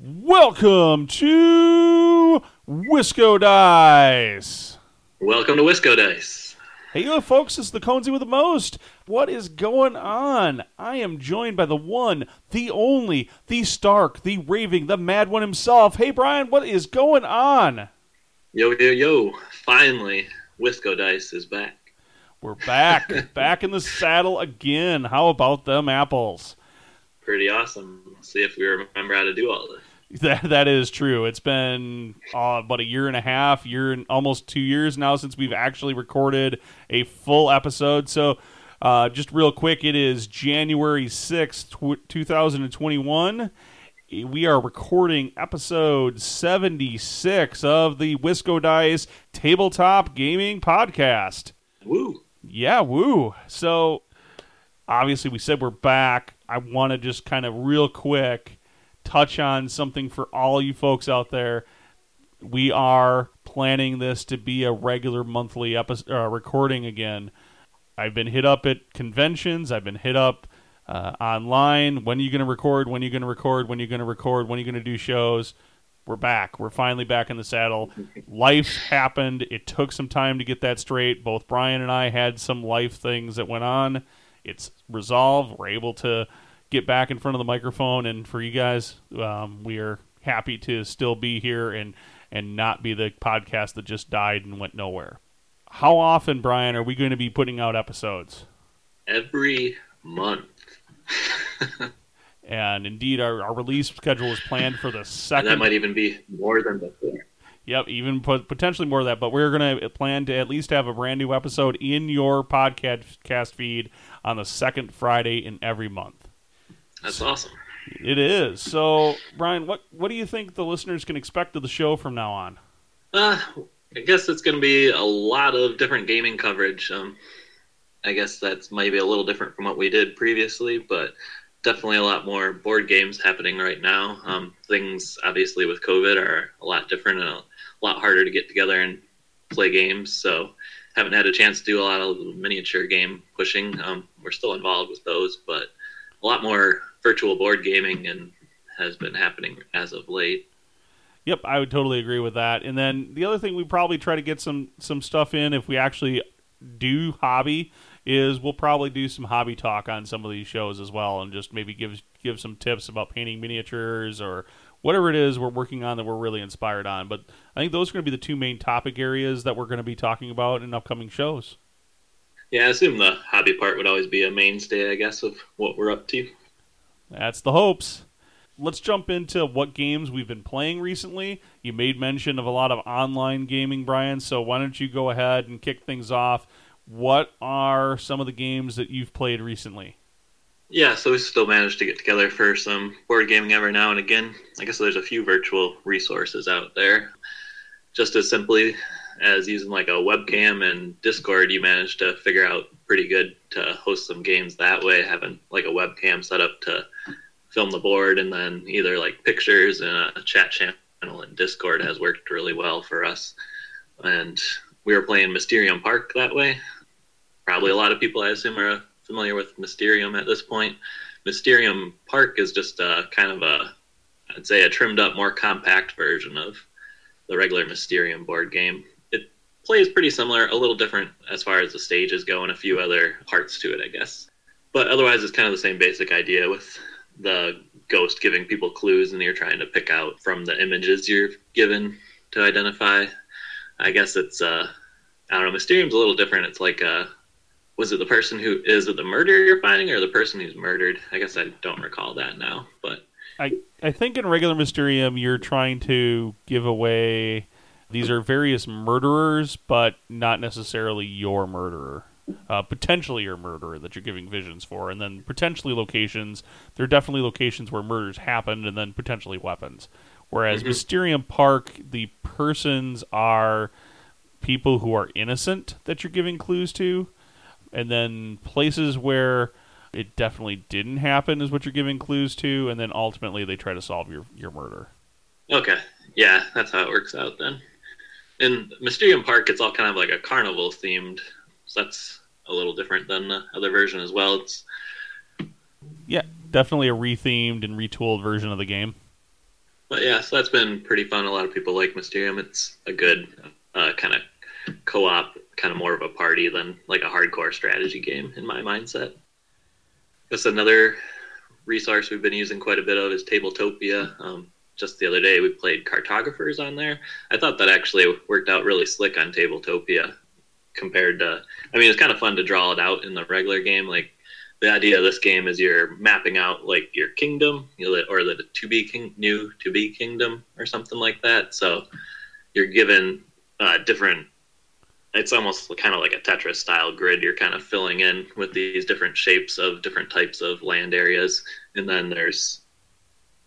Welcome to WiscoDice. Welcome to WiscoDice. Hey, you folks, it's the Conesy with the most. What is going on? I am joined by the one, the only, the Stark, the raving, the mad one himself. Hey, Brian, what is going on? Yo, yo, yo. Finally, WiscoDice is back. We're back, back in the saddle again. How about them apples? Pretty awesome. See if we remember how to do all this. That that is true. It's been uh, about a year and a half, year and almost two years now since we've actually recorded a full episode. So, uh, just real quick, it is January sixth, two thousand and twenty-one. We are recording episode seventy six of the WiscoDice Tabletop Gaming Podcast. Woo! Yeah, woo. So, obviously, we said we're back. I want to just kind of real quick touch on something for all you folks out there. We are planning this to be a regular monthly episode uh, recording again. I've been hit up at conventions. I've been hit up uh, online. When are you going to record? When are you going to record? When are you going to record? When are you going to do shows? We're back. We're finally back in the saddle. Life happened. It took some time to get that straight. Both Brian and I had some life things that went on. It's resolved. We're able to get back in front of the microphone. And for you guys, um, we are happy to still be here and and not be the podcast that just died and went nowhere. How often, Brian, are we going to be putting out episodes? Every month. and indeed, our, our release schedule is planned for the second. And that might even be more than before. Yep, even potentially more of that. But we're going to plan to at least have a brand new episode in your podcast feed on the second Friday in every month. That's awesome. It is. So, Brian, what what do you think the listeners can expect of the show from now on? Uh, I guess it's going to be a lot of different gaming coverage. Um, I guess that's maybe a little different from what we did previously, but definitely a lot more board games happening right now. Um, things obviously with COVID are a lot different and a lot harder to get together and play games. So haven't had a chance to do a lot of miniature game pushing. Um, we're still involved with those, but a lot more virtual board gaming and has been happening as of late. Yep, I would totally agree with that. And then the other thing we probably try to get some some stuff in if we actually do hobby is we'll probably do some hobby talk on some of these shows as well and just maybe give give some tips about painting miniatures or whatever it is we're working on that we're really inspired on. But I think those are going to be the two main topic areas that we're going to be talking about in upcoming shows. Yeah, I assume the hobby part would always be a mainstay, I guess, of what we're up to. That's the hopes. Let's jump into what games we've been playing recently. You made mention of a lot of online gaming, Brian, so why don't you go ahead and kick things off? What are some of the games that you've played recently? Yeah, so we still managed to get together for some board gaming every now and again. I guess there's a few virtual resources out there. Just as simply as using like a webcam and Discord, you managed to figure out pretty good to host some games that way, having like a webcam set up to film the board and then either like pictures and a chat channel in Discord has worked really well for us. And we were playing Mysterium Park that way. Probably a lot of people, I assume, are familiar with Mysterium at this point. Mysterium Park is just a kind of a, I'd say, a trimmed up, more compact version of the regular Mysterium board game plays pretty similar, a little different as far as the stages go, and a few other parts to it, I guess. But otherwise, it's kind of the same basic idea with the ghost giving people clues, and you're trying to pick out from the images you're given to identify. I guess it's uh, I don't know. Mysterium's a little different. It's like uh, was it the person who is it the murderer you're finding, or the person who's murdered? I guess I don't recall that now, but. I, I think in regular Mysterium, you're trying to give away these are various murderers, but not necessarily your murderer. Uh, potentially your murderer that you're giving visions for, and then potentially locations. There are definitely locations where murders happened, and then potentially weapons. Whereas mm-hmm. Mysterium Park, the persons are people who are innocent that you're giving clues to, and then places where it definitely didn't happen is what you're giving clues to, and then ultimately they try to solve your your murder. Okay, yeah, that's how it works out then in Mysterium Park, it's all kind of like a carnival themed. So that's a little different than the other version as well. It's yeah, definitely a rethemed and retooled version of the game. But yeah, so that's been pretty fun. A lot of people like Mysterium. It's a good uh, kind of co-op, kind of more of a party than like a hardcore strategy game in my mindset. That's another resource we've been using quite a bit of is Tabletopia. Um, just the other day we played cartographers on there. I thought that actually worked out really slick on Tabletopia compared to. I mean, it's kind of fun to draw it out in the regular game. Like the idea of this game is you're mapping out like your kingdom, or the to be king, new to be kingdom, or something like that. So you're given uh, different. It's almost kind of like a Tetris style grid. You're kind of filling in with these different shapes of different types of land areas, and then there's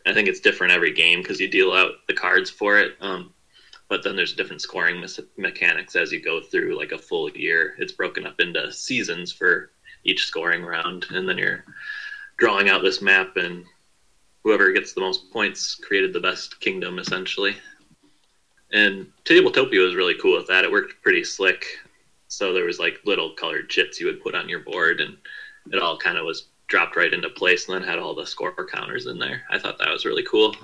I think it's different every game because you deal out the cards for it. Um, but then there's different scoring me- mechanics as you go through like a full year. It's broken up into seasons for each scoring round, and then you're drawing out this map, and whoever gets the most points created the best kingdom essentially. And Tabletopia was really cool with that. It worked pretty slick. So there was like little colored chips you would put on your board, and it all kind of was dropped right into place and then had all the score counters in there. I thought that was really cool.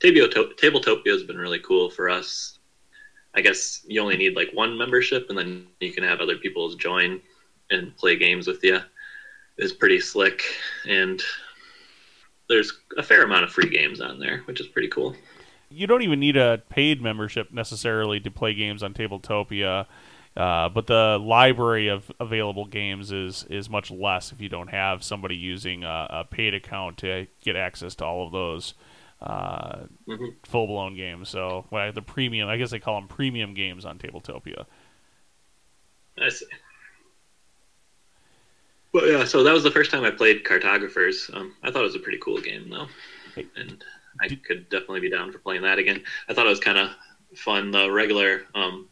Tabletopia has been really cool for us. I guess you only need like one membership and then you can have other people join and play games with you. It's pretty slick and there's a fair amount of free games on there, which is pretty cool. You don't even need a paid membership necessarily to play games on Tabletopia. Uh, but the library of available games is is much less if you don't have somebody using a, a paid account to get access to all of those uh, mm-hmm. full blown games. So well, the premium, I guess they call them premium games on Tabletopia. I see. Well, yeah. So that was the first time I played Cartographers. Um, I thought it was a pretty cool game, though, and I could definitely be down for playing that again. I thought it was kind of fun. The regular um,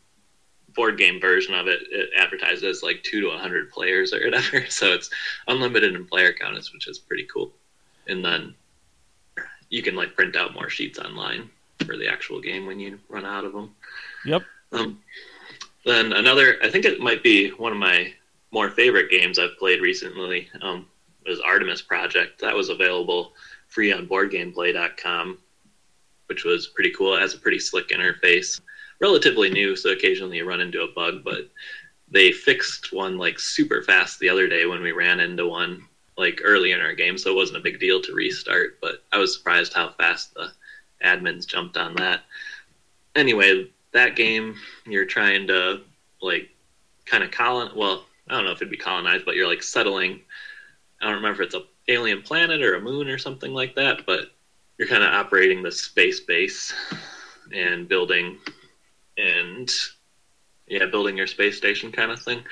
board game version of it, it advertised as like two to 100 players or whatever. So it's unlimited in player counts, which is pretty cool. And then you can like print out more sheets online for the actual game when you run out of them. Yep. Um, then another, I think it might be one of my more favorite games I've played recently. Um, was Artemis Project. That was available free on BoardGameplay.com, which was pretty cool. It has a pretty slick interface relatively new, so occasionally you run into a bug, but they fixed one like super fast the other day when we ran into one like early in our game, so it wasn't a big deal to restart, but I was surprised how fast the admins jumped on that. Anyway, that game you're trying to like kind of colon well, I don't know if it'd be colonized, but you're like settling I don't remember if it's a alien planet or a moon or something like that, but you're kind of operating the space base and building and yeah, building your space station kind of thing,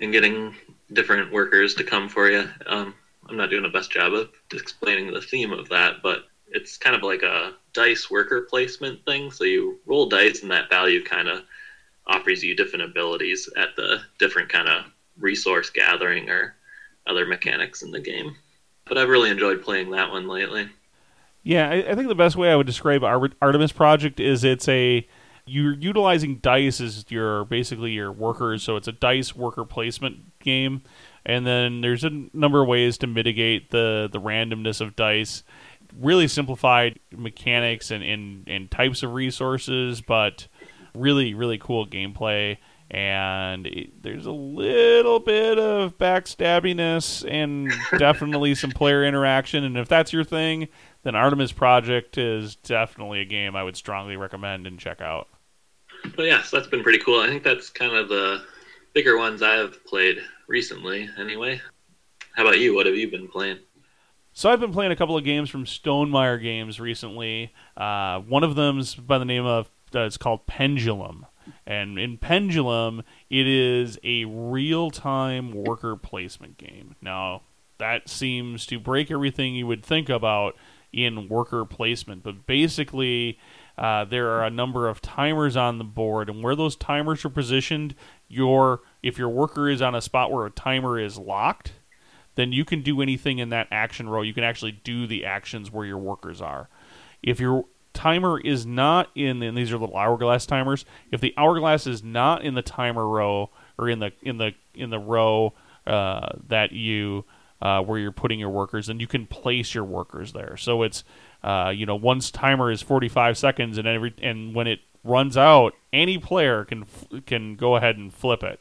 and getting different workers to come for you. Um, I'm not doing the best job of explaining the theme of that, but it's kind of like a dice worker placement thing. So you roll dice, and that value kind of offers you different abilities at the different kind of resource gathering or other mechanics in the game. But I've really enjoyed playing that one lately. Yeah, I, I think the best way I would describe Artemis Project is it's a you're utilizing dice as your basically your workers, so it's a dice worker placement game. And then there's a number of ways to mitigate the the randomness of dice. Really simplified mechanics and, and, and types of resources, but really really cool gameplay. And it, there's a little bit of backstabbiness and definitely some player interaction. And if that's your thing, then Artemis Project is definitely a game I would strongly recommend and check out. But yeah, so that's been pretty cool. I think that's kind of the bigger ones I've played recently, anyway. How about you? What have you been playing? So I've been playing a couple of games from Stonemaier Games recently. Uh, one of them's by the name of uh, it's called Pendulum, and in Pendulum it is a real-time worker placement game. Now that seems to break everything you would think about in worker placement, but basically uh, there are a number of timers on the board, and where those timers are positioned, your if your worker is on a spot where a timer is locked, then you can do anything in that action row. You can actually do the actions where your workers are. If your timer is not in, and these are little hourglass timers. If the hourglass is not in the timer row or in the in the in the row uh, that you uh, where you're putting your workers, then you can place your workers there. So it's uh, you know, one's timer is 45 seconds, and every and when it runs out, any player can can go ahead and flip it,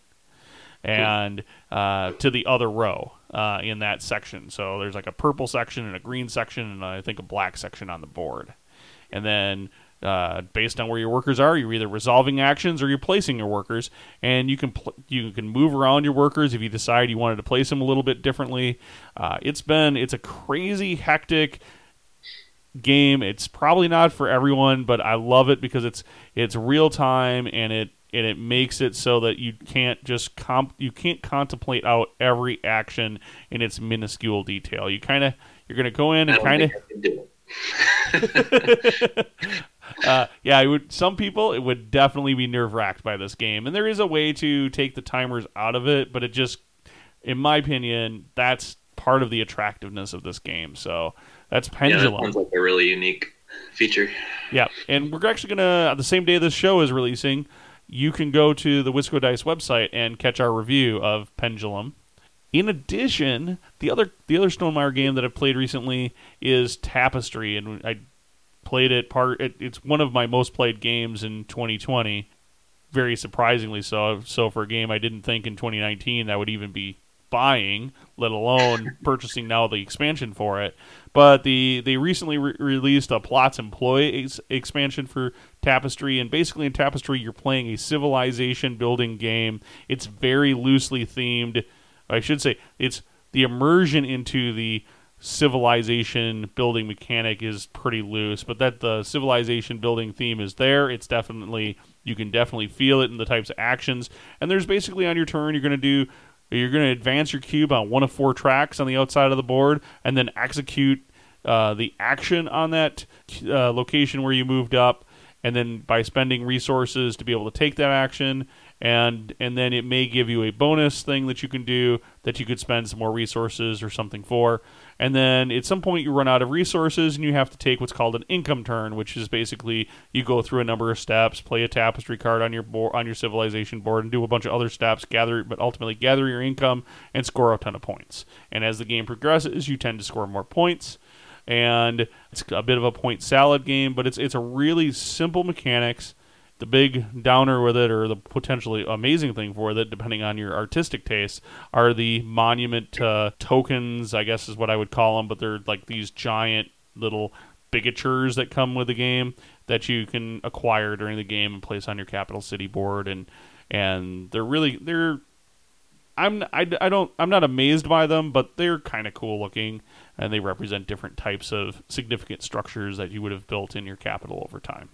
and uh, to the other row uh, in that section. So there's like a purple section and a green section, and I think a black section on the board, and then. Uh, based on where your workers are, you're either resolving actions or you're placing your workers, and you can pl- you can move around your workers if you decide you wanted to place them a little bit differently. Uh, it's been it's a crazy hectic game. It's probably not for everyone, but I love it because it's it's real time and it and it makes it so that you can't just comp you can't contemplate out every action in its minuscule detail. You kind of you're going to go in and kind of uh, yeah, it would. Some people it would definitely be nerve wracked by this game, and there is a way to take the timers out of it, but it just, in my opinion, that's part of the attractiveness of this game. So that's Pendulum. Yeah, that sounds like a really unique feature. Yeah, and we're actually gonna the same day this show is releasing. You can go to the WiscoDice website and catch our review of Pendulum. In addition, the other the other Stonemaier game that I've played recently is Tapestry, and I played it part. It, it's one of my most played games in 2020. Very surprisingly so. So for a game I didn't think in 2019 that would even be buying, let alone purchasing now the expansion for it. But the they recently re- released a Plans and Ploys ex- expansion for Tapestry, and basically in Tapestry you're playing a civilization building game. It's very loosely themed. I should say it's the immersion into the civilization building mechanic is pretty loose, but that the civilization building theme is there. It's definitely you can definitely feel it in the types of actions. And there's basically on your turn you're going to do you're going to advance your cube on one of four tracks on the outside of the board, and then execute uh, the action on that uh, location where you moved up, and then by spending resources to be able to take that action, and and then it may give you a bonus thing that you can do that you could spend some more resources or something for. And then at some point you run out of resources and you have to take what's called an income turn, which is basically you go through a number of steps, play a tapestry card on your board, on your civilization board, and do a bunch of other steps, gather but ultimately gather your income and score a ton of points. And as the game progresses, you tend to score more points. And it's a bit of a point salad game, but it's it's a really simple mechanics the big downer with it, or the potentially amazing thing for it, depending on your artistic taste, are the monument uh, tokens. I guess is what I would call them, but they're like these giant little bigatures that come with the game that you can acquire during the game and place on your capital city board, and and they're really they're. I'm I, I don't I'm not amazed by them, but they're kind of cool looking, and they represent different types of significant structures that you would have built in your capital over time.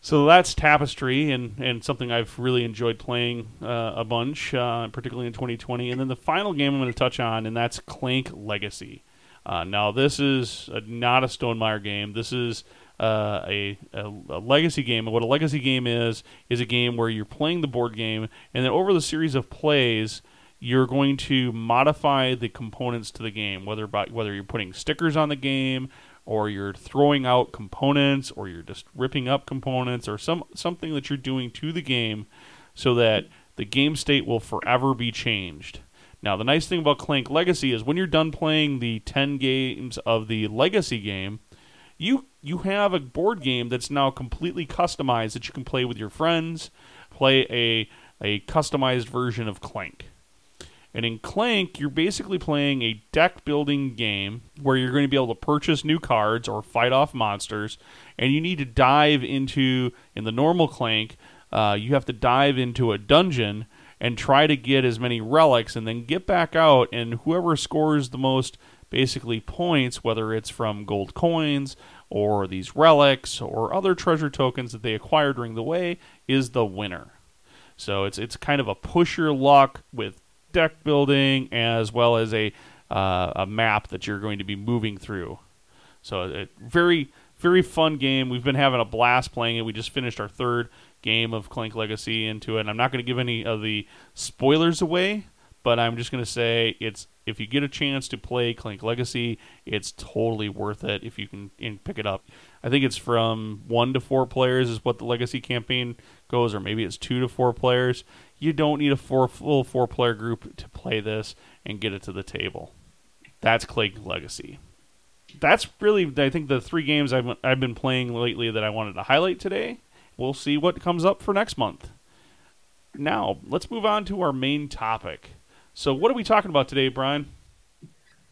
So that's Tapestry, and, and something I've really enjoyed playing uh, a bunch, uh, particularly in 2020. And then the final game I'm going to touch on, and that's Clank Legacy. Uh, now, this is a, not a Stonemaier game. This is uh, a, a, a, legacy game. And what a legacy game is, is a game where you're playing the board game, and then over the series of plays, you're going to modify the components to the game, whether by, whether you're putting stickers on the game, or you're throwing out components or you're just ripping up components or some something that you're doing to the game so that the game state will forever be changed. Now, the nice thing about Clank Legacy is when you're done playing the 10 games of the legacy game, you you have a board game that's now completely customized that you can play with your friends, play a a customized version of Clank. And in Clank, you're basically playing a deck building game where you're going to be able to purchase new cards or fight off monsters, and you need to dive into, in the normal Clank, uh, you have to dive into a dungeon and try to get as many relics and then get back out, and whoever scores the most basically points, whether it's from gold coins or these relics or other treasure tokens that they acquire during the way, is the winner. So it's it's kind of a push your luck with deck building as well as a uh, a map that you're going to be moving through. So a very very fun game. We've been having a blast playing it. We just finished our third game of Clank Legacy into it. And I'm not going to give any of the spoilers away, but I'm just going to say it's if you get a chance to play Clank Legacy, it's totally worth it if you can pick it up. I think it's from one to four players is what the Legacy campaign goes, or maybe it's two to four players. You don't need a four, full four player group to play this and get it to the table. That's Clank Legacy. that's really, I think, the three games I've, I've been playing lately that I wanted to highlight today. We'll see what comes up for next month. Now, let's move on to our main topic. So, what are we talking about today, Brian?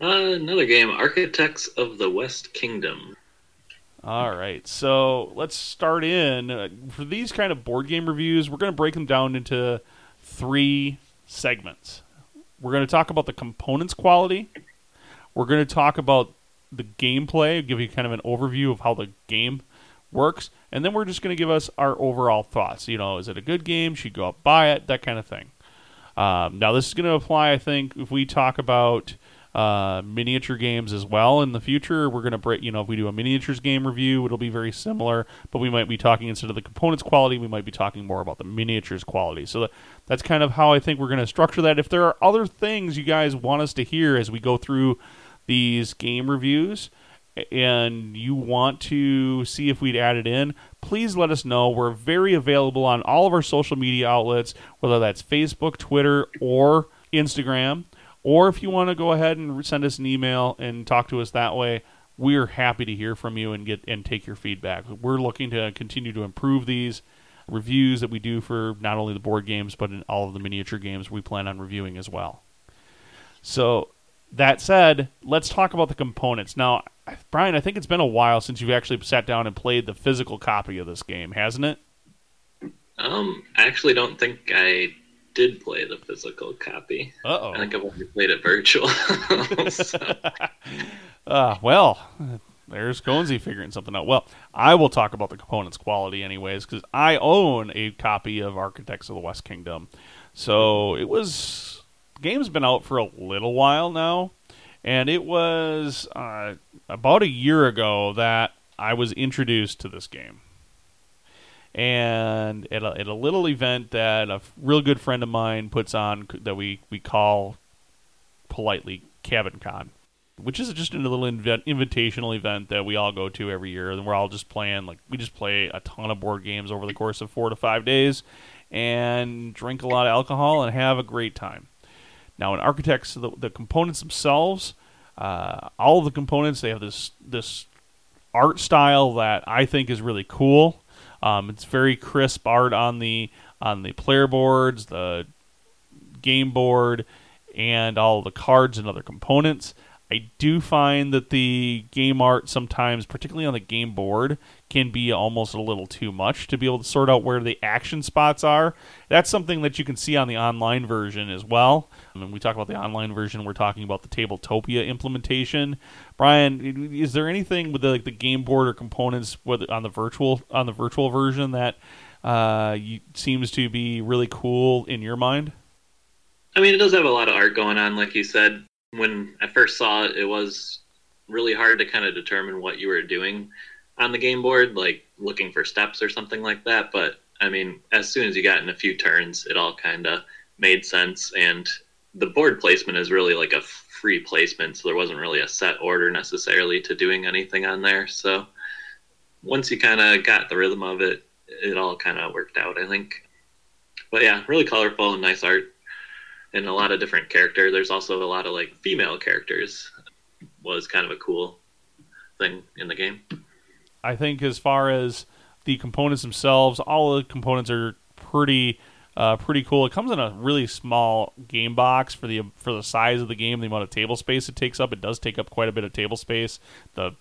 Uh, another game, Architects of the West Kingdom. All right, so let's start in. Uh, for these kind of board game reviews, we're going to break them down into three segments. We're going to talk about the components quality. We're going to talk about the gameplay, give you kind of an overview of how the game works, and then we're just going to give us our overall thoughts. You know, is it a good game? Should you go out buy it? That kind of thing. Um, now, this is going to apply, I think, if we talk about uh, miniature games as well in the future. We're going to break, you know, if we do a miniatures game review, it'll be very similar, but we might be talking instead of the components quality, we might be talking more about the miniatures quality. So that, that's kind of how I think we're going to structure that. If there are other things you guys want us to hear as we go through these game reviews, and you want to see if we'd add it in, please let us know. We're very available on all of our social media outlets, whether that's Facebook, Twitter, or Instagram. Or if you want to go ahead and send us an email and talk to us that way, we're happy to hear from you and get and take your feedback. We're looking to continue to improve these reviews that we do for not only the board games but in all of the miniature games we plan on reviewing as well. So that said, let's talk about the components. Now, Brian, I think it's been a while since you've actually sat down and played the physical copy of this game, hasn't it? Um, I actually don't think I did play the physical copy. Uh-oh. I think I've only played it virtual. so. uh, well, there's Conesy figuring something out. Well, I will talk about the components quality anyways because I own a copy of Architects of the West Kingdom. So it was the game's been out for a little while now, and it was uh, about a year ago that I was introduced to this game and at a, at a little event that a real good friend of mine puts on that we, we call politely Cabin Con, which is just a little inv- invitational event that we all go to every year, and we're all just playing like we just play a ton of board games over the course of four to five days, and drink a lot of alcohol and have a great time. Now, in Architects, the, the components themselves, uh, all of the components they have this this art style that I think is really cool. Um, it's very crisp art on the on the player boards, the game board, and all the cards and other components. I do find that the game art sometimes, particularly on the game board, can be almost a little too much to be able to sort out where the action spots are. That's something that you can see on the online version as well. When we talk about the online version, we're talking about the Tabletopia implementation. Brian, is there anything with the, like the game board or components whether on the virtual on the virtual version that uh, you, seems to be really cool in your mind? I mean, it does have a lot of art going on, like you said. When I first saw it, it was really hard to kind of determine what you were doing on the game board, like looking for steps or something like that. But I mean, as soon as you got in a few turns, it all kind of made sense. And the board placement is really like a free placement, so there wasn't really a set order necessarily to doing anything on there. So once you kind of got the rhythm of it, it all kind of worked out, I think. But yeah, really colorful and nice art, and a lot of different character. There's also a lot of like female characters. Was kind of a cool thing in the game. I think as far as the components themselves, all the components are pretty uh, pretty cool. It comes in a really small game box for the for the size of the game, the amount of table space it takes up. It does take up quite a bit of table space. The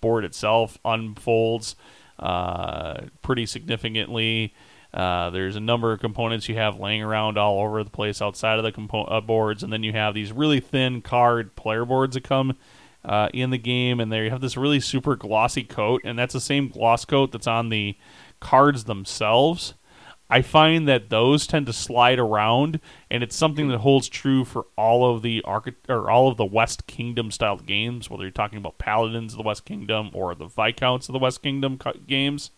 board itself unfolds uh, pretty significantly. Uh, there's a number of components you have laying around all over the place outside of the compo- uh, boards, and then you have these really thin card player boards that come uh, in the game, and there you have this really super glossy coat, and that's the same gloss coat that's on the cards themselves. I find that those tend to slide around, and it's something that holds true for all of the or all of the West Kingdom style games, whether you're talking about Paladins of the West Kingdom or the Viscounts of the West Kingdom games.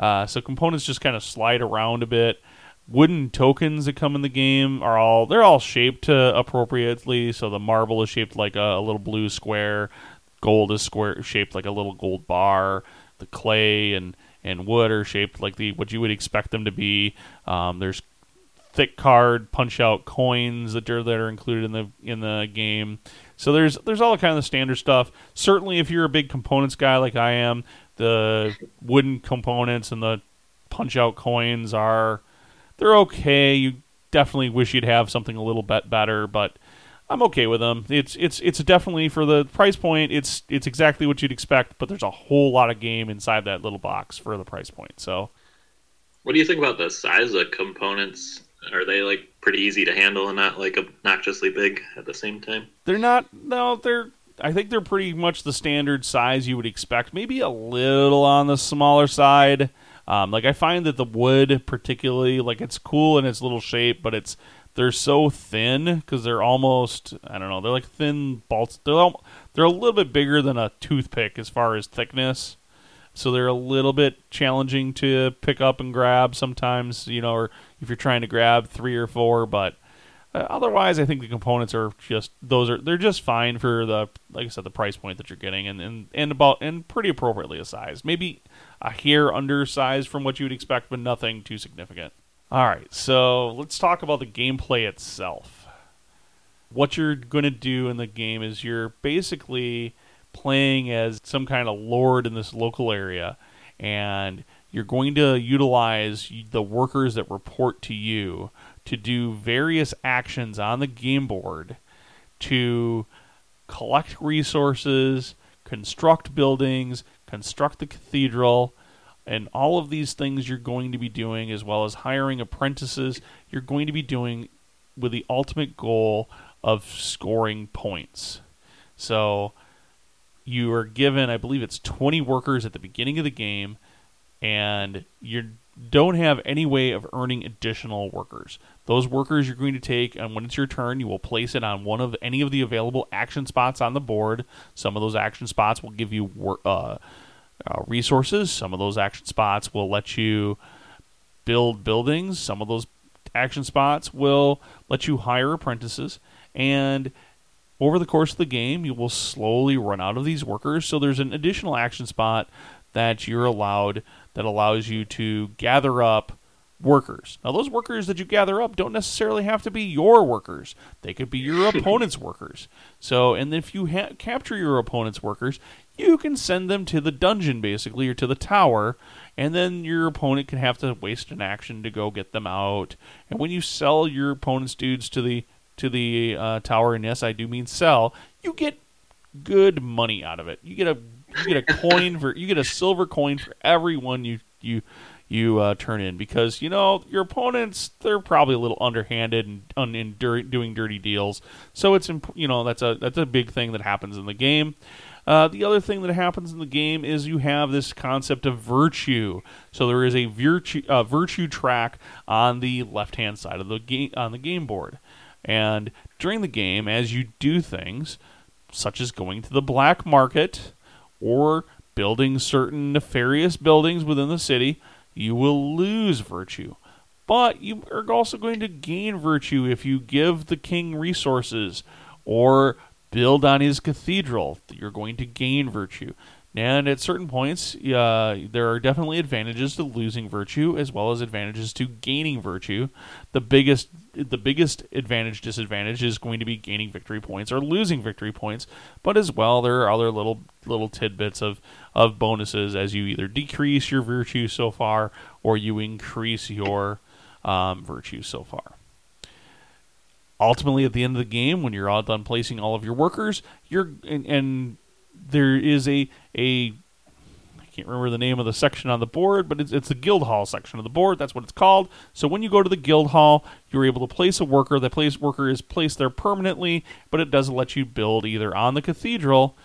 Uh, so components just kind of slide around a bit. Wooden tokens that come in the game are all they're all shaped uh, appropriately. So the marble is shaped like a, a little blue square, gold is square shaped like a little gold bar. The clay and and wood are shaped like the what you would expect them to be. Um, there's thick card punch out coins that are that are included in the in the game. So there's there's all kind of the standard stuff. Certainly, if you're a big components guy like I am, the wooden components and the punch out coins are they're okay. You definitely wish you'd have something a little bit better, but I'm okay with them. It's it's it's definitely for the price point. It's it's exactly what you'd expect, but there's a whole lot of game inside that little box for the price point. So, what do you think about the size of components? Are they like pretty easy to handle and not like obnoxiously big at the same time? They're not. No, they're. I think they're pretty much the standard size you would expect. Maybe a little on the smaller side. Um, like I find that the wood, particularly, like it's cool in its little shape, but it's they're so thin because they're almost I don't know they're like thin bolts. They're all, they're a little bit bigger than a toothpick as far as thickness, so they're a little bit challenging to pick up and grab sometimes. You know, or if you're trying to grab three or four, but uh, otherwise, I think the components are just those are they're just fine for the like I said the price point that you're getting and and, and about and pretty appropriately a size. Maybe a hair undersized from what you would expect, but nothing too significant. All right, so let's talk about the gameplay itself. What you're going to do in the game is you're basically playing as some kind of lord in this local area, and you're going to utilize the workers that report to you to do various actions on the game board to collect resources, construct buildings, construct the cathedral, and all of these things you're going to be doing, as well as hiring apprentices, you're going to be doing with the ultimate goal of scoring points. So you are given, I believe it's 20 workers at the beginning of the game, and you don't have any way of earning additional workers. Those workers you're going to take, and when it's your turn, you will place it on one of any of the available action spots on the board. Some of those action spots will give you uh, uh, resources. Some of those action spots will let you build buildings. Some of those action spots will let you hire apprentices. And over the course of the game, you will slowly run out of these workers. So there's an additional action spot that you're allowed that allows you to gather up workers. Now, those workers that you gather up don't necessarily have to be your workers. They could be your opponent's workers. So, and if you ha- capture your opponent's workers, you can send them to the dungeon basically or to the tower and then your opponent can have to waste an action to go get them out and when you sell your opponent's dudes to the to the uh, tower and yes i do mean sell you get good money out of it you get a you get a coin for you get a silver coin for every one you you you uh, turn in because you know your opponents they're probably a little underhanded and, and doing dirty deals. So it's you know that's a that's a big thing that happens in the game. Uh, the other thing that happens in the game is you have this concept of virtue. So there is a virtue uh, virtue track on the left hand side of the game on the game board, and during the game, as you do things such as going to the black market or building certain nefarious buildings within the city, you will lose virtue. But you are also going to gain virtue if you give the king resources or build on his cathedral. You're going to gain virtue. And at certain points, uh, there are definitely advantages to losing virtue as well as advantages to gaining virtue. The biggest, the biggest advantage disadvantage is going to be gaining victory points or losing victory points. But as well, there are other little little tidbits of of bonuses as you either decrease your virtue so far or you increase your um, virtue so far ultimately at the end of the game when you're all done placing all of your workers you're and, and there is a a can't remember the name of the section on the board, but it's, it's the guild hall section of the board. That's what it's called. So when you go to the guild hall, you're able to place a worker. That place worker is placed there permanently, but it doesn't let you build either on the cathedral,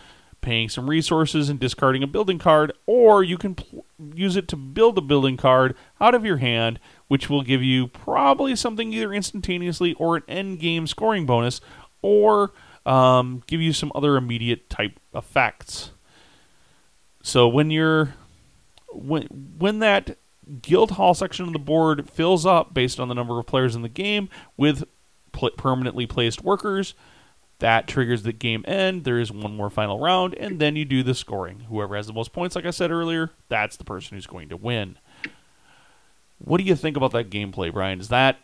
paying some resources and discarding a building card, or you can pl- use it to build a building card out of your hand which will give you probably something either instantaneously or an end game scoring bonus, or um, give you some other immediate type effects. So when you're when when that guild hall section of the board fills up based on the number of players in the game with pl- permanently placed workers, that triggers the game end. There is one more final round, and then you do the scoring. Whoever has the most points, like I said earlier, that's the person who's going to win. What do you think about that gameplay, Brian? Is that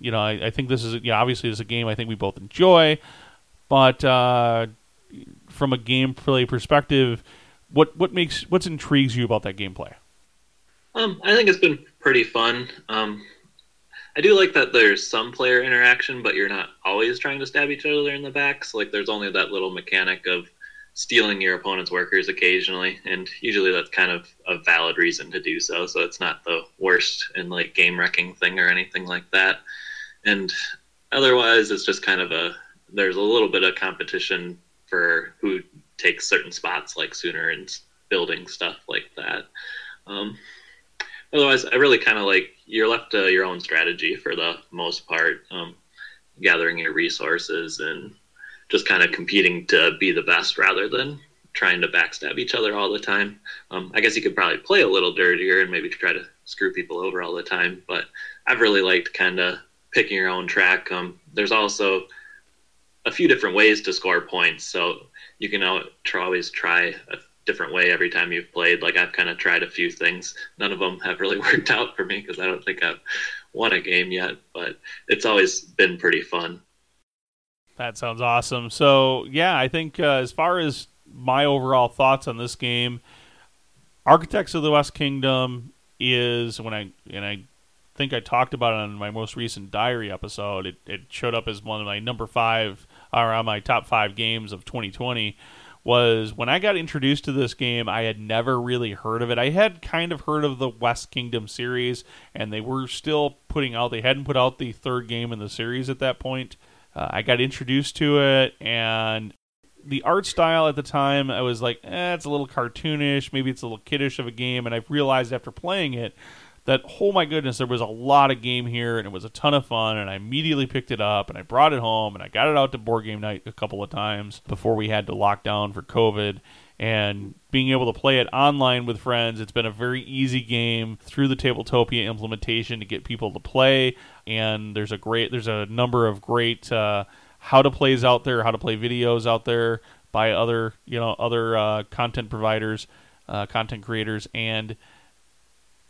you know, I, I think this is yeah, obviously this is a game I think we both enjoy, but uh, from a gameplay perspective, what what makes what intrigues you about that gameplay? Um, I think it's been pretty fun. Um, I do like that there's some player interaction, but you're not always trying to stab each other in the back. So like, there's only that little mechanic of stealing your opponent's workers occasionally, and usually that's kind of a valid reason to do so. So it's not the worst and like game wrecking thing or anything like that. And otherwise, it's just kind of a there's a little bit of competition for who takes certain spots, like sooner and building stuff like that. Um, otherwise, I really kind of like you're left to your own strategy for the most part, um, gathering your resources and just kind of competing to be the best rather than trying to backstab each other all the time. Um, I guess you could probably play a little dirtier and maybe try to screw people over all the time, but I've really liked kind of picking your own track. Um, there's also a few different ways to score points, so you can always try a different way every time you've played. Like I've kind of tried a few things. None of them have really worked out for me because I don't think I've won a game yet, but it's always been pretty fun. That sounds awesome. So, yeah, I think uh, as far as my overall thoughts on this game, Architects of the West Kingdom is when I and I think I talked about it on my most recent diary episode. It, it showed up as one of my number five or on my top five games of 2020 was when I got introduced to this game, I had never really heard of it. I had kind of heard of the West Kingdom series, and they were still putting out, they hadn't put out the third game in the series at that point. Uh, I got introduced to it, and the art style at the time, I was like, eh, it's a little cartoonish, maybe it's a little kiddish of a game, and I've realized after playing it that oh my goodness there was a lot of game here and it was a ton of fun and i immediately picked it up and i brought it home and i got it out to board game night a couple of times before we had to lock down for covid. And being able to play it online with friends it's been a very easy game through the tabletopia implementation to get people to play. And there's a great there's a number of great uh, how to plays out there how to play videos out there by other you know other uh, content providers uh, content creators. And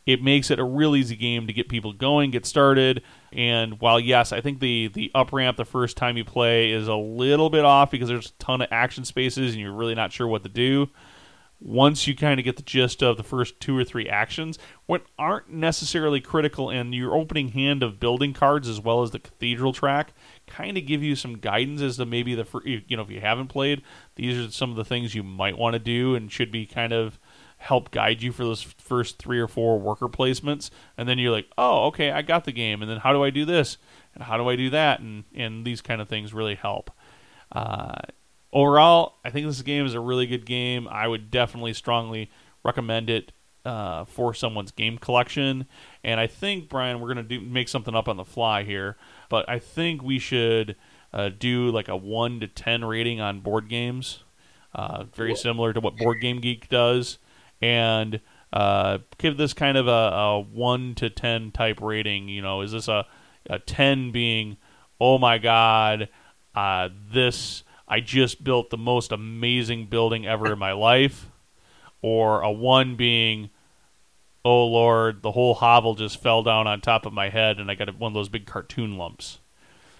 it makes it a real easy game to get people going, get started. And while yes, I think the the up ramp the first time you play is a little bit off because there's a ton of action spaces and you're really not sure what to do. Once you kind of get the gist of the first two or three actions, what aren't necessarily critical in your opening hand of building cards as well as the cathedral track, kind of give you some guidance as to maybe the you know if you haven't played, these are some of the things you might want to do and should be kind of help guide you for those first three or four worker placements, and then you're like, oh, okay, I got the game, and then how do I do this, and how do I do that, and and these kind of things really help. Uh, overall, I think this game is a really good game. I would definitely strongly recommend it uh, for someone's game collection. And I think Brian, we're gonna do make something up on the fly here, but I think we should uh, do like a one to ten rating on board games. Uh, very similar to what Board Game Geek does and uh, give this kind of a, a, 1 to 10 type rating. You know, is this a, a 10 being, oh my God, uh, this, I just built the most amazing building ever in my life? Or a 1 being, oh Lord, the whole hovel just fell down on top of my head and I got one of those big cartoon lumps.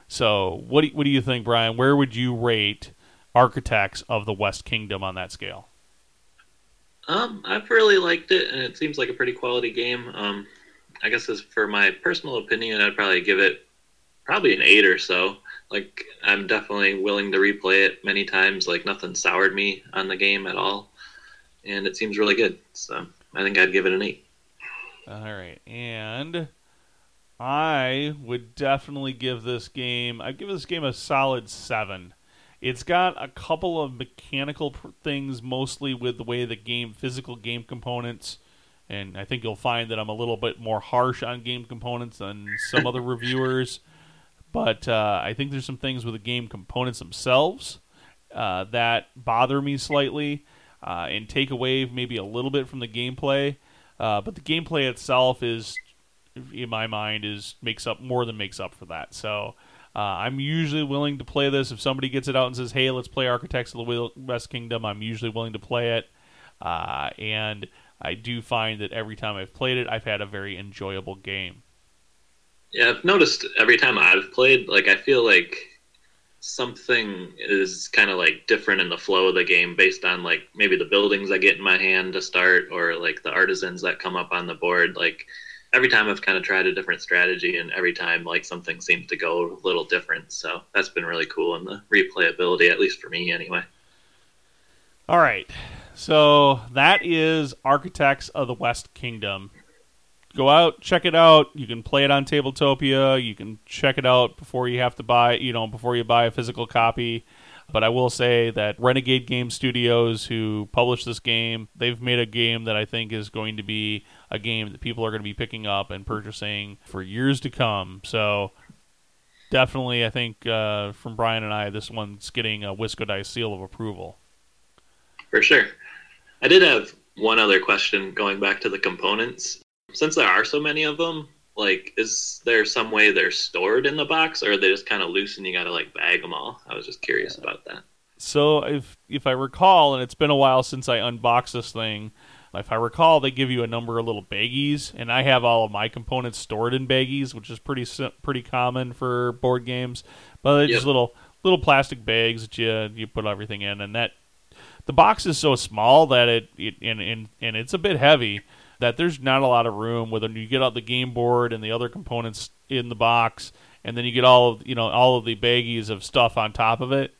So, what do, what do you think, Brian? Where would you rate Architects of the West Kingdom on that scale? Um, I've really liked it, and it seems like a pretty quality game. Um, I guess as for my personal opinion, I'd probably give it probably an eight or so. Like I'm definitely willing to replay it many times. Like nothing soured me on the game at all, and it seems really good. So I think I'd give it an eight. All right, and I would definitely give this game. I'd give this game a solid seven. It's got a couple of mechanical pr- things, mostly with the way the game, physical game components, and I think you'll find that I'm a little bit more harsh on game components than some other reviewers. But uh, I think there's some things with the game components themselves uh, that bother me slightly uh, and take away maybe a little bit from the gameplay. Uh, but the gameplay itself is, in my mind, is makes up more than makes up for that. So uh, I'm usually willing to play this if somebody gets it out and says, "Hey, let's play Architects of the West Kingdom." I'm usually willing to play it, uh, and I do find that every time I've played it, I've had a very enjoyable game. Yeah, I've noticed every time I've played, like I feel like something is kind of like different in the flow of the game based on like maybe the buildings I get in my hand to start or like the artisans that come up on the board. Like every time I've kind of tried a different strategy and every time like something seems to go a little different. So that's been really cool in the replayability, at least for me anyway. All right. So that is Architects of the West Kingdom. Go out, check it out. You can play it on Tabletopia. You can check it out before you have to buy, you know, before you buy a physical copy. But I will say that Renegade Game Studios, who published this game, they've made a game that I think is going to be a game that people are going to be picking up and purchasing for years to come. So definitely, I think uh, from Brian and I, this one's getting a WiscoDice seal of approval. For sure. I did have one other question going back to the components. Since there are so many of them, like, is there some way they're stored in the box, or are they just kind of loose and you got to like bag them all? I was just curious about that. So if if I recall, and it's been a while since I unboxed this thing, if I recall, they give you a number of little baggies, and I have all of my components stored in baggies, which is pretty pretty common for board games. But they're yep. just little little plastic bags that you you put everything in, and that the box is so small that it, it and, and and it's a bit heavy that there's not a lot of room Whether you get out the game board and the other components in the box, and then you get all of you know all of the baggies of stuff on top of it.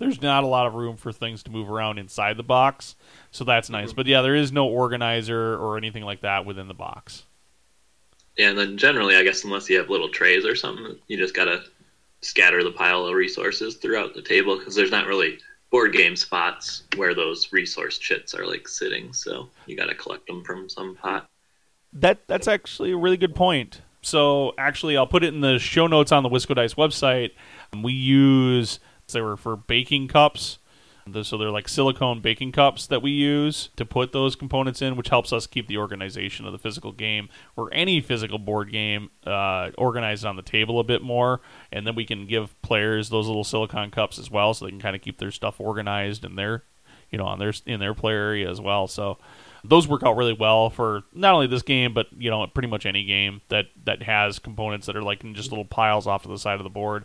There's not a lot of room for things to move around inside the box, so that's nice. But yeah, there is no organizer or anything like that within the box. Yeah, and then generally, I guess unless you have little trays or something, you just gotta scatter the pile of resources throughout the table because there's not really board game spots where those resource chits are like sitting. So you got to collect them from some pot. That that's actually a really good point. So actually, I'll put it in the show notes on the WiscoDice website. We use they were for baking cups. So they're like silicone baking cups that we use to put those components in, which helps us keep the organization of the physical game or any physical board game uh, organized on the table a bit more. And then we can give players those little silicone cups as well, so they can kind of keep their stuff organized in their, you know, on their in their player area as well. So those work out really well for not only this game, but you know, pretty much any game that that has components that are like in just little piles off to the side of the board,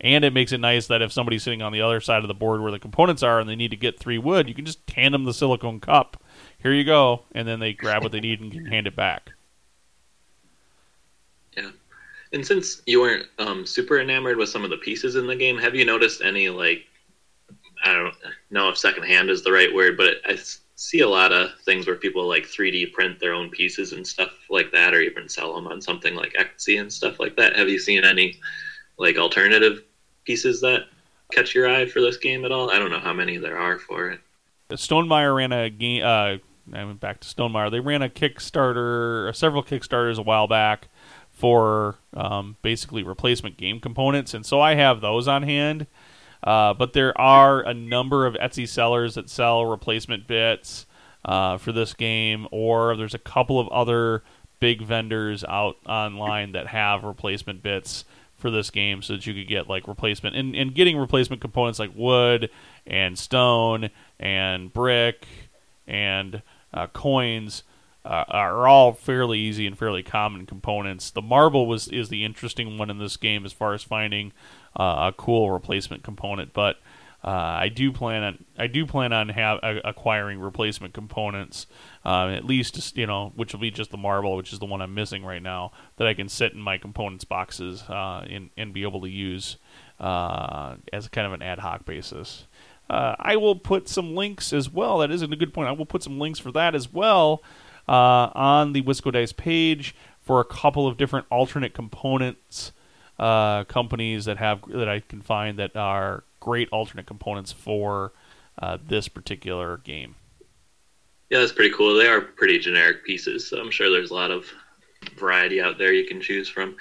and it makes it nice that if somebody's sitting on the other side of the board where the components are and they need to get three wood, you can just hand them the silicone cup. Here you go. And then they grab what they need and can hand it back. Yeah. And since you weren't um, super enamored with some of the pieces in the game, have you noticed any, like, I don't know if secondhand is the right word, but I see a lot of things where people like 3D print their own pieces and stuff like that, or even sell them on something like Etsy and stuff like that. Have you seen any like alternative pieces that catch your eye for this game at all? I don't know how many there are for it. Stonemaier ran a game. Uh, I went back to Stonemaier. They ran a Kickstarter, several Kickstarters a while back for um, basically replacement game components, and so I have those on hand. Uh, but there are a number of Etsy sellers that sell replacement bits uh, for this game, or there's a couple of other big vendors out online that have replacement bits for this game so that you could get like replacement and, and getting replacement components like wood and stone and brick and uh, coins uh, are all fairly easy and fairly common components. The marble was is the interesting one in this game as far as finding uh, a cool replacement component, but uh, I do plan on I do plan on have, acquiring replacement components uh, at least you know, which will be just the marble, which is the one I'm missing right now, that I can sit in my components boxes uh, and, and be able to use uh, as kind of an ad hoc basis. Uh, I will put some links as well. That isn't a good point. I will put some links for that as well uh, on the WiscoDice page for a couple of different alternate components uh, companies that have that I can find that are great alternate components for this particular game. Yeah, that's pretty cool. They are pretty generic pieces, so I'm sure there's a lot of variety out there you can choose from.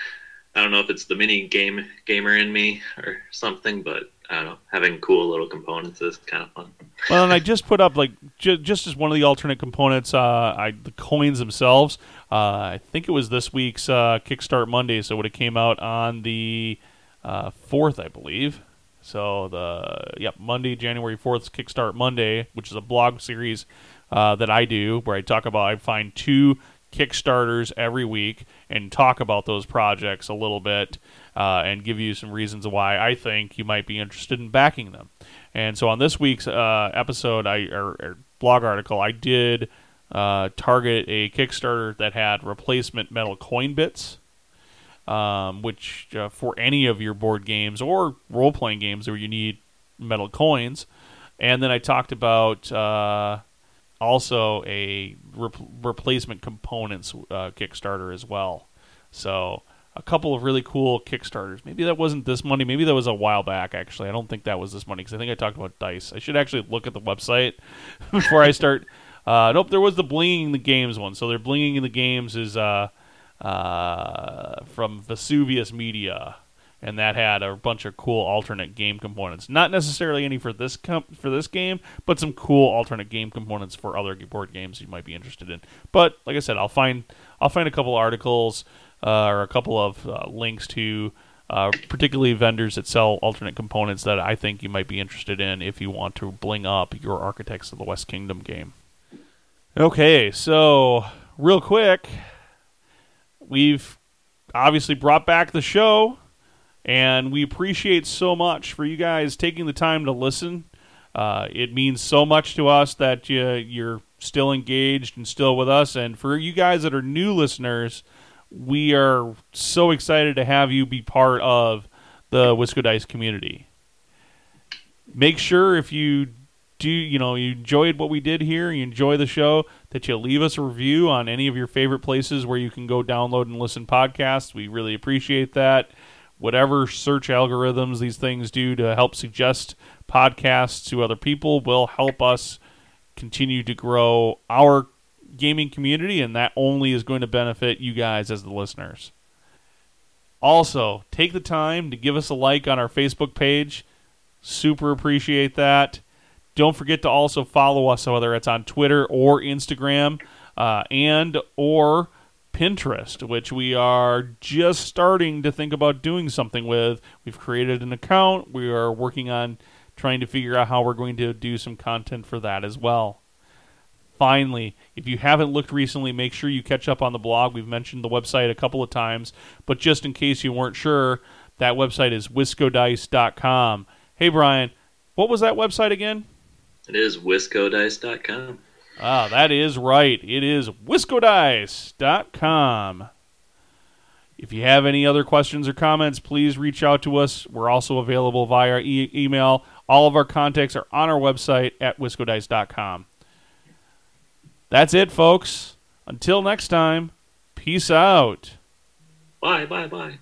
I don't know if it's the mini game gamer in me or something, but I don't know. Having cool little components is kind of fun. Well, and I just put up like ju- just as one of the alternate components, uh, I the coins themselves. Uh, I think it was this week's uh, Kickstart Monday, so it came out on the uh, fourth, I believe. So the yep Monday, January fourth, Kickstart Monday, which is a blog series uh, that I do, where I talk about I find two Kickstarters every week and talk about those projects a little bit uh, and give you some reasons why I think you might be interested in backing them. And so on this week's uh, episode, I or, or, blog article, I did uh, target a Kickstarter that had replacement metal coin bits. Um, which uh, for any of your board games or role playing games where you need metal coins, and then I talked about uh, also a replacement components uh, Kickstarter as well. So a couple of really cool Kickstarters. Maybe that wasn't this money. Maybe that was a while back. Actually, I don't think that was this money because I think I talked about dice. I should actually look at the website before I start. Uh, nope, there was the blinging the games one. So they're blinging in the games is uh, uh, from Vesuvius Media and that had a bunch of cool alternate game components. Not necessarily any for this comp- for this game, but some cool alternate game components for other board games you might be interested in. But like I said, I'll find I'll find a couple articles uh, or a couple of uh, links to uh, particularly vendors that sell alternate components that I think you might be interested in if you want to bling up your Architects of the West Kingdom game. Okay, so real quick, we've obviously brought back the show and we appreciate so much for you guys taking the time to listen. Uh, it means so much to us that you, you're still engaged and still with us. And for you guys that are new listeners, we are so excited to have you be part of the WiscoDice community. Make sure if you do, you know, you enjoyed what we did here, you enjoy the show, that you leave us a review on any of your favorite places where you can go download and listen podcasts. We really appreciate that whatever search algorithms these things do to help suggest podcasts to other people will help us continue to grow our gaming community, and that only is going to benefit you guys as the listeners. Also, take the time to give us a like on our Facebook page. Super appreciate that. Don't forget to also follow us, whether it's on Twitter or Instagram, uh, and or Pinterest, which we are just starting to think about doing something with. We've created an account. We are working on trying to figure out how we're going to do some content for that as well. Finally, if you haven't looked recently, make sure you catch up on the blog. We've mentioned the website a couple of times, but just in case you weren't sure, that website is wiscodice.com. Hey, Brian, what was that website again? It is wiscodice.com. Ah, that is right. It is wiscodice.com. If you have any other questions or comments, please reach out to us. We're also available via e- email. All of our contacts are on our website at wiscodice.com. That's it, folks. Until next time, peace out. Bye, bye, bye.